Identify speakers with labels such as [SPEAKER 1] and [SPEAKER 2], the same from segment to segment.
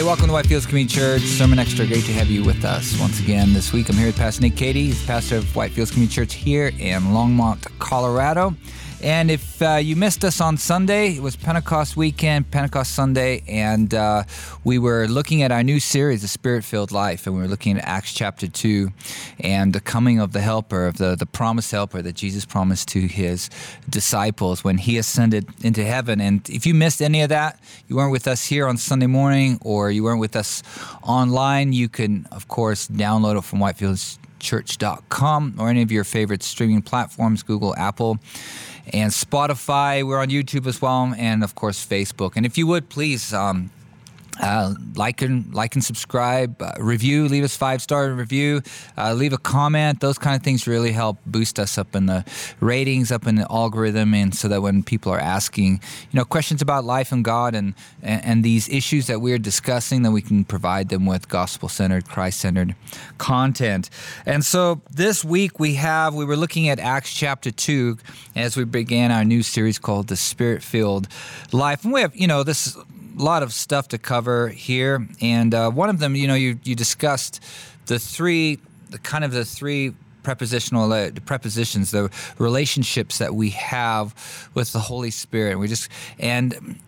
[SPEAKER 1] Hey, welcome to Whitefields Community Church. Sermon Extra. Great to have you with us once again this week. I'm here with Pastor Nick Cady. He's pastor of Whitefields Community Church here in Longmont, Colorado. And if uh, you missed us on Sunday, it was Pentecost weekend, Pentecost Sunday, and uh, we were looking at our new series, The Spirit Filled Life, and we were looking at Acts chapter 2 and the coming of the Helper, of the, the promised Helper that Jesus promised to his disciples when he ascended into heaven. And if you missed any of that, you weren't with us here on Sunday morning or you weren't with us online, you can, of course, download it from whitefieldschurch.com or any of your favorite streaming platforms, Google, Apple and Spotify. We're on YouTube as well, and of course Facebook. And if you would please um, uh, like and like and subscribe, uh, review, leave us five star review, uh, leave a comment. Those kind of things really help boost us up in the ratings, up in the algorithm, and so that when people are asking, you know, questions about life and God and and, and these issues that we're discussing, then we can provide them with gospel centered, Christ centered content. And so this week we have we were looking at Acts chapter two as we began our new series called the Spirit Filled Life, and we have you know this lot of stuff to cover here, and uh, one of them, you know, you you discussed the three, the kind of the three prepositional uh, prepositions, the relationships that we have with the Holy Spirit. We just and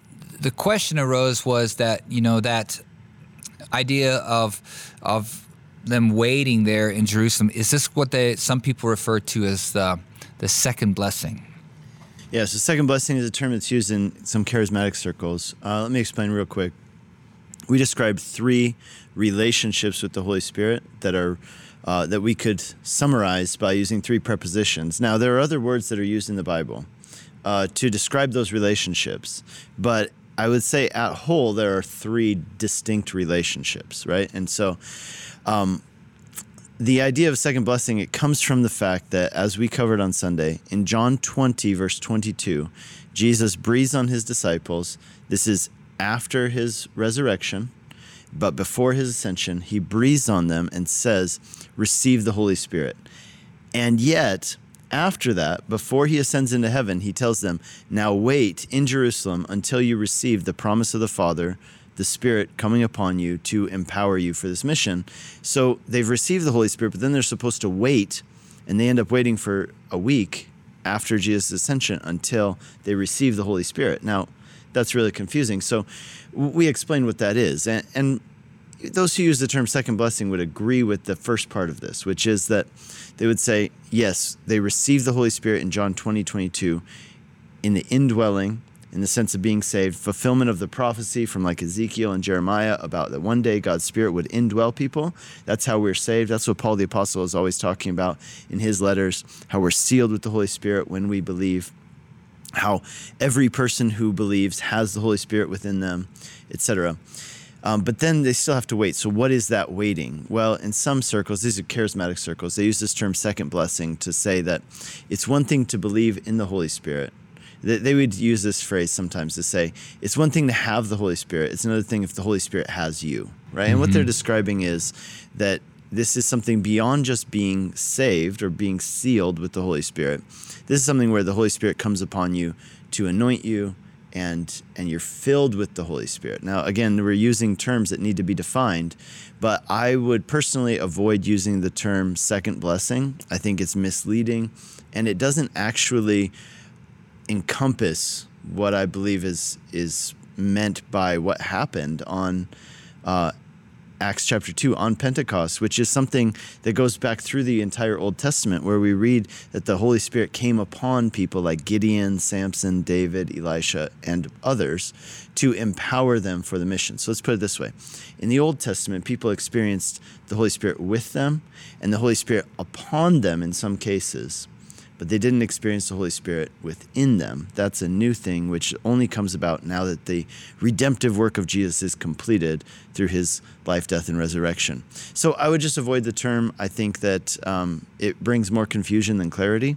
[SPEAKER 1] the question arose was that you know that idea of of them waiting there in Jerusalem. Is this what they some people refer to as the the second blessing?
[SPEAKER 2] Yeah, so second blessing is a term that's used in some charismatic circles. Uh, let me explain real quick. We describe three relationships with the Holy Spirit that are uh, that we could summarize by using three prepositions. Now, there are other words that are used in the Bible uh, to describe those relationships, but I would say at whole there are three distinct relationships, right? And so, um, the idea of second blessing it comes from the fact that as we covered on Sunday in John 20 verse 22 Jesus breathes on his disciples. This is after his resurrection but before his ascension he breathes on them and says receive the holy spirit. And yet after that before he ascends into heaven he tells them now wait in Jerusalem until you receive the promise of the father the Spirit coming upon you to empower you for this mission. So they've received the Holy Spirit, but then they're supposed to wait, and they end up waiting for a week after Jesus' ascension until they receive the Holy Spirit. Now, that's really confusing. So we explain what that is. And, and those who use the term second blessing would agree with the first part of this, which is that they would say, yes, they received the Holy Spirit in John 20, 22 in the indwelling in the sense of being saved, fulfillment of the prophecy from like Ezekiel and Jeremiah about that one day God's Spirit would indwell people. That's how we're saved. That's what Paul the Apostle is always talking about in his letters, how we're sealed with the Holy Spirit when we believe, how every person who believes has the Holy Spirit within them, etc. Um, but then they still have to wait. So, what is that waiting? Well, in some circles, these are charismatic circles, they use this term second blessing to say that it's one thing to believe in the Holy Spirit, they would use this phrase sometimes to say it's one thing to have the Holy Spirit, it's another thing if the Holy Spirit has you, right? Mm-hmm. And what they're mm-hmm. describing is that this is something beyond just being saved or being sealed with the Holy Spirit. This is something where the Holy Spirit comes upon you to anoint you and and you're filled with the Holy Spirit. Now again, we're using terms that need to be defined, but I would personally avoid using the term second blessing. I think it's misleading and it doesn't actually encompass what I believe is is meant by what happened on uh, Acts chapter 2 on Pentecost, which is something that goes back through the entire Old Testament, where we read that the Holy Spirit came upon people like Gideon, Samson, David, Elisha, and others to empower them for the mission. So let's put it this way In the Old Testament, people experienced the Holy Spirit with them and the Holy Spirit upon them in some cases but they didn't experience the Holy Spirit within them. That's a new thing which only comes about now that the redemptive work of Jesus is completed through his life, death, and resurrection. So I would just avoid the term. I think that um, it brings more confusion than clarity.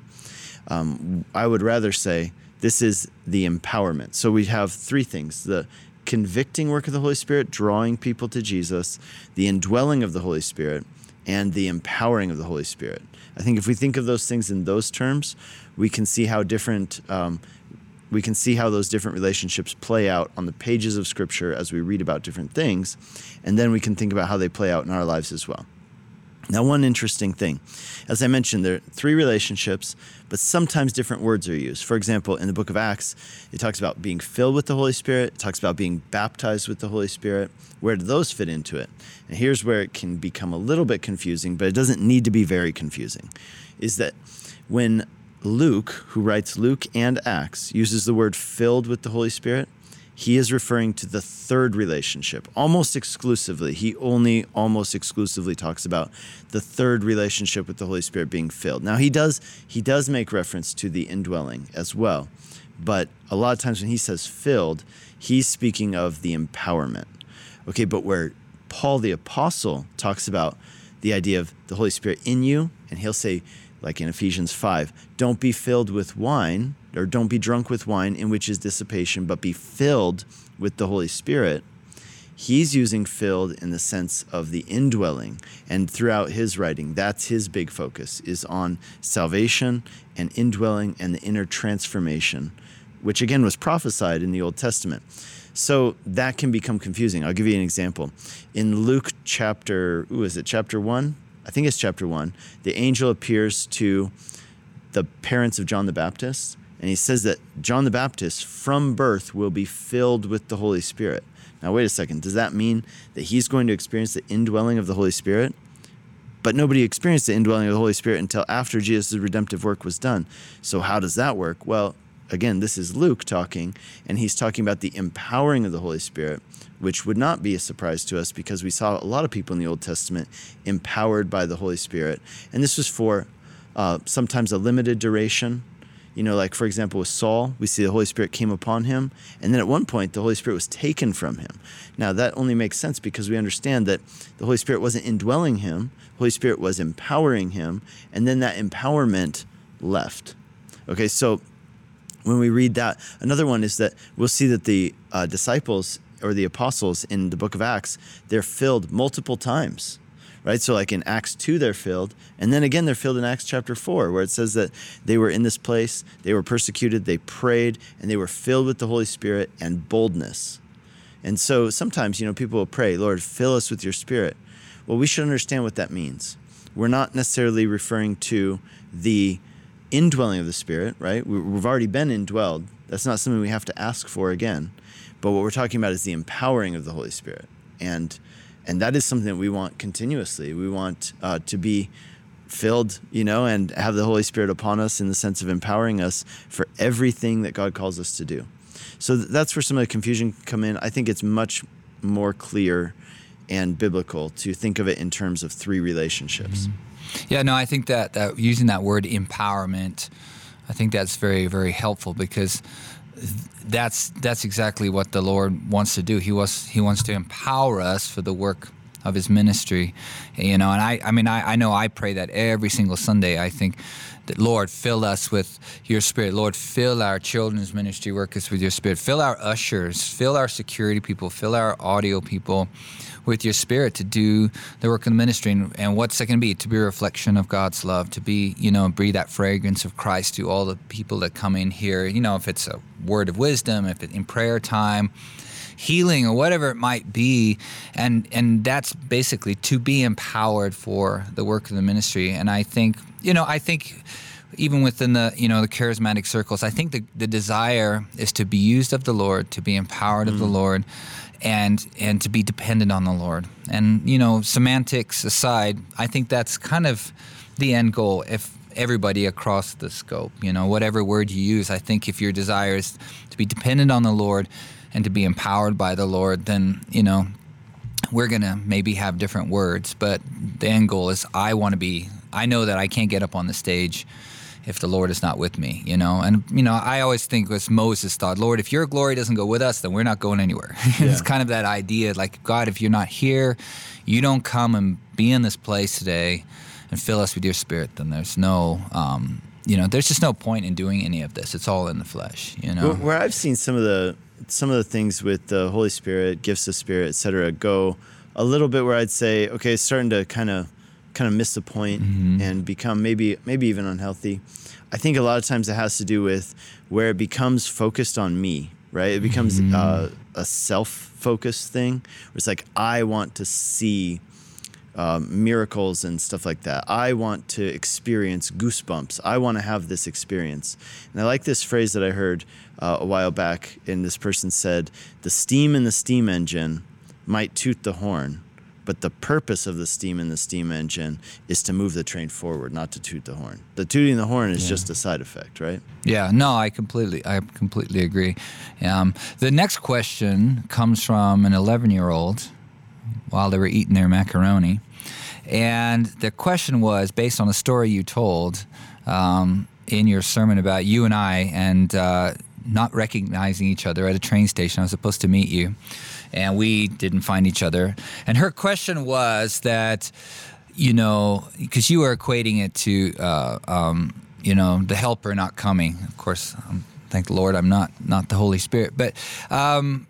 [SPEAKER 2] Um, I would rather say this is the empowerment. So we have three things the convicting work of the Holy Spirit, drawing people to Jesus, the indwelling of the Holy Spirit, and the empowering of the Holy Spirit. I think if we think of those things in those terms, we can see how different um, we can see how those different relationships play out on the pages of Scripture as we read about different things, and then we can think about how they play out in our lives as well. Now, one interesting thing, as I mentioned, there are three relationships, but sometimes different words are used. For example, in the book of Acts, it talks about being filled with the Holy Spirit, it talks about being baptized with the Holy Spirit. Where do those fit into it? And here's where it can become a little bit confusing, but it doesn't need to be very confusing. Is that when Luke, who writes Luke and Acts, uses the word filled with the Holy Spirit, he is referring to the third relationship almost exclusively. He only almost exclusively talks about the third relationship with the Holy Spirit being filled. Now he does he does make reference to the indwelling as well. But a lot of times when he says filled, he's speaking of the empowerment. Okay, but where Paul the apostle talks about the idea of the Holy Spirit in you and he'll say like in Ephesians 5, don't be filled with wine, or don't be drunk with wine, in which is dissipation, but be filled with the Holy Spirit. He's using filled in the sense of the indwelling. And throughout his writing, that's his big focus, is on salvation and indwelling and the inner transformation, which again was prophesied in the Old Testament. So that can become confusing. I'll give you an example. In Luke chapter, ooh, is it chapter 1? I think it's chapter one, the angel appears to the parents of John the Baptist, and he says that John the Baptist from birth will be filled with the Holy Spirit. Now, wait a second. Does that mean that he's going to experience the indwelling of the Holy Spirit? But nobody experienced the indwelling of the Holy Spirit until after Jesus' redemptive work was done. So, how does that work? Well, again, this is Luke talking, and he's talking about the empowering of the Holy Spirit which would not be a surprise to us because we saw a lot of people in the Old Testament empowered by the Holy Spirit. And this was for uh, sometimes a limited duration. You know, like for example, with Saul, we see the Holy Spirit came upon him, and then at one point, the Holy Spirit was taken from him. Now, that only makes sense because we understand that the Holy Spirit wasn't indwelling him, the Holy Spirit was empowering him, and then that empowerment left. Okay, so when we read that, another one is that we'll see that the uh, disciples or the apostles in the book of Acts, they're filled multiple times. Right? So like in Acts 2 they're filled, and then again they're filled in Acts chapter 4 where it says that they were in this place, they were persecuted, they prayed, and they were filled with the Holy Spirit and boldness. And so sometimes, you know, people will pray, "Lord, fill us with your spirit." Well, we should understand what that means. We're not necessarily referring to the indwelling of the Spirit, right? We've already been indwelled. That's not something we have to ask for again. But what we're talking about is the empowering of the Holy Spirit, and and that is something that we want continuously. We want uh, to be filled, you know, and have the Holy Spirit upon us in the sense of empowering us for everything that God calls us to do. So that's where some of the confusion come in. I think it's much more clear and biblical to think of it in terms of three relationships.
[SPEAKER 1] Mm-hmm. Yeah, no, I think that, that using that word empowerment, I think that's very, very helpful because that's that's exactly what the Lord wants to do. He was he wants to empower us for the work of his ministry. You know and i i mean I, I know i pray that every single sunday i think that lord fill us with your spirit. Lord fill our children's ministry workers with your spirit. Fill our ushers. Fill our security people. Fill our audio people with your spirit to do the work of the ministry. And, and what's that going to be? To be a reflection of God's love, to be, you know, breathe that fragrance of Christ to all the people that come in here. You know, if it's a word of wisdom, if it's in prayer time, healing or whatever it might be and and that's basically to be empowered for the work of the ministry and i think you know i think even within the you know the charismatic circles i think the, the desire is to be used of the lord to be empowered mm. of the mm. lord and and to be dependent on the Lord. And you know, semantics aside, I think that's kind of the end goal. If everybody across the scope, you know, whatever word you use, I think if your desire is to be dependent on the Lord and to be empowered by the Lord, then you know, we're gonna maybe have different words, but the end goal is I want to be. I know that I can't get up on the stage if the Lord is not with me, you know? And, you know, I always think as Moses thought, Lord, if your glory doesn't go with us, then we're not going anywhere. Yeah. it's kind of that idea like, God, if you're not here, you don't come and be in this place today and fill us with your spirit, then there's no, um, you know, there's just no point in doing any of this. It's all in the flesh, you know?
[SPEAKER 2] Where I've seen some of the, some of the things with the Holy Spirit, gifts of Spirit, et cetera, go a little bit where I'd say, okay, it's starting to kind of kind of miss the point and become maybe maybe even unhealthy. I think a lot of times it has to do with where it becomes focused on me, right? It becomes uh, a self-focused thing. Where it's like I want to see um, miracles and stuff like that. I want to experience goosebumps. I want to have this experience. And I like this phrase that I heard uh, a while back. And this person said, "The steam in the steam engine might toot the horn." But the purpose of the steam in the steam engine is to move the train forward, not to toot the horn. The tooting the horn is
[SPEAKER 1] Yeah.
[SPEAKER 2] just a side effect, right?
[SPEAKER 1] Yeah, no, I completely, I completely agree. Um, the next question comes from an 11 year old while they were eating their macaroni. And the question was based on a story you told um, in your sermon about you and I and uh, not recognizing each other at a train station. I was supposed to meet you, and we didn't find each other. And her question was that, you know, because you were equating it to, uh, um, you know, the helper not coming. Of course, um, thank the Lord, I'm not not the Holy Spirit, but. Um,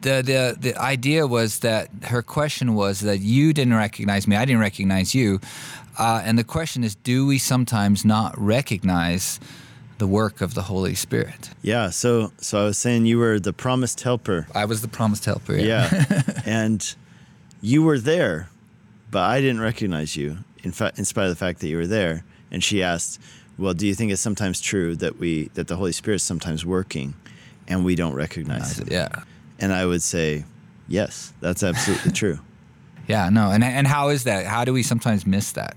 [SPEAKER 1] the, the the idea was that her question was that you didn't recognize me, I didn't recognize you, uh, and the question is, do we sometimes not recognize the work of the Holy Spirit?
[SPEAKER 2] Yeah. So, so I was saying you were the promised helper.
[SPEAKER 1] I was the promised helper.
[SPEAKER 2] Yeah. and you were there, but I didn't recognize you. In fact, in spite of the fact that you were there. And she asked, "Well, do you think it's sometimes true that we that the Holy Spirit is sometimes working, and we don't recognize it?"
[SPEAKER 1] yeah.
[SPEAKER 2] And I would say, "Yes, that's absolutely true."
[SPEAKER 1] Yeah, no, and and how is that? How do we sometimes miss that?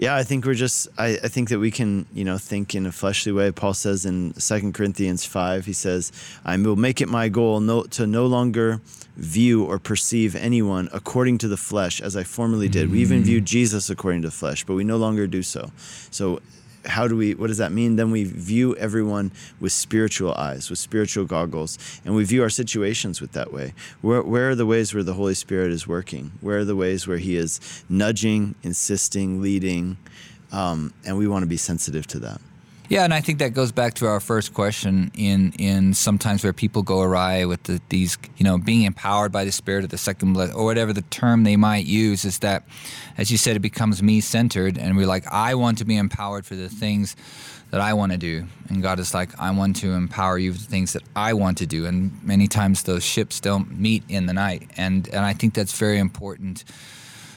[SPEAKER 2] Yeah, I think we're just. I, I think that we can, you know, think in a fleshly way. Paul says in Second Corinthians five, he says, "I will make it my goal no, to no longer view or perceive anyone according to the flesh, as I formerly did. We even mm. viewed Jesus according to the flesh, but we no longer do so. So." How do we? What does that mean? Then we view everyone with spiritual eyes, with spiritual goggles, and we view our situations with that way. Where, where are the ways where the Holy Spirit is working? Where are the ways where He is nudging, insisting, leading? um, and we want to be sensitive to that.
[SPEAKER 1] Yeah, and I think that goes back to our first question in in sometimes where people go awry with the, these, you know, being empowered by the Spirit of the second blood or whatever the term they might use is that, as you said, it becomes me centered, and we're like, I want to be empowered for the things that I want to do, and God is like, I want to empower you for the things that I want to do, and many times those ships don't meet in the night, and and I think that's very important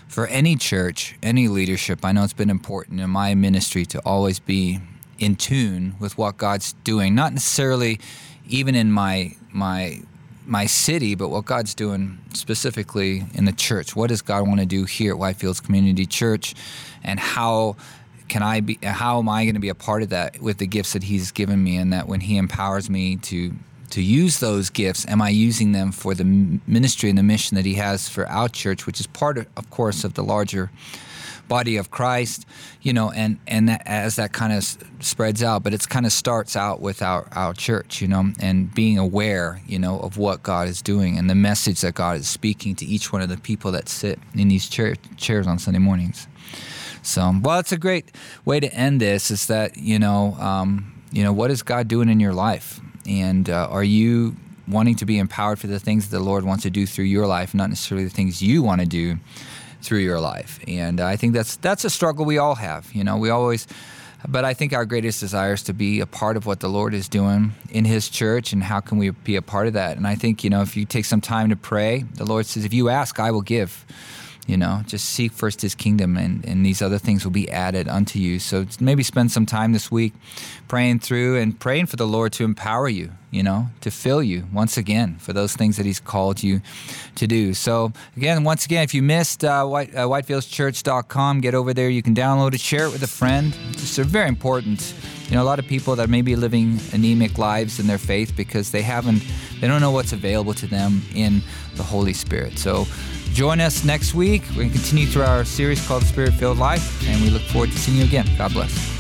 [SPEAKER 1] for any church, any leadership, I know it's been important in my ministry to always be in tune with what God's doing, not necessarily even in my my my city, but what God's doing specifically in the church. What does God want to do here at Whitefields Community Church, and how can I be? How am I going to be a part of that with the gifts that He's given me, and that when He empowers me to to use those gifts, am I using them for the ministry and the mission that He has for our church, which is part, of, of course, of the larger body of Christ, you know, and and that, as that kind of spreads out, but it's kind of starts out with our our church, you know, and being aware, you know, of what God is doing and the message that God is speaking to each one of the people that sit in these chair, chairs on Sunday mornings. So, well, it's a great way to end this. Is that you know, um, you know, what is God doing in your life, and uh, are you wanting to be empowered for the things that the Lord wants to do through your life, not necessarily the things you want to do through your life. And I think that's that's a struggle we all have. You know, we always. But I think our greatest desire is to be a part of what the Lord is doing in His church, and how can we be a part of that? And I think you know, if you take some time to pray, the Lord says, "If you ask, I will give." You know, just seek first His kingdom, and and these other things will be added unto you. So maybe spend some time this week praying through and praying for the Lord to empower you. You know, to fill you once again for those things that He's called you to do. So again, once again, if you missed uh, White, uh, whitefieldschurch.com, get over there. You can download it, share it with a friend. It's very important. You know, a lot of people that may be living anemic lives in their faith because they haven't, they don't know what's available to them in the Holy Spirit. So join us next week. We're going to continue through our series called Spirit Filled Life, and we look forward to seeing you again. God bless.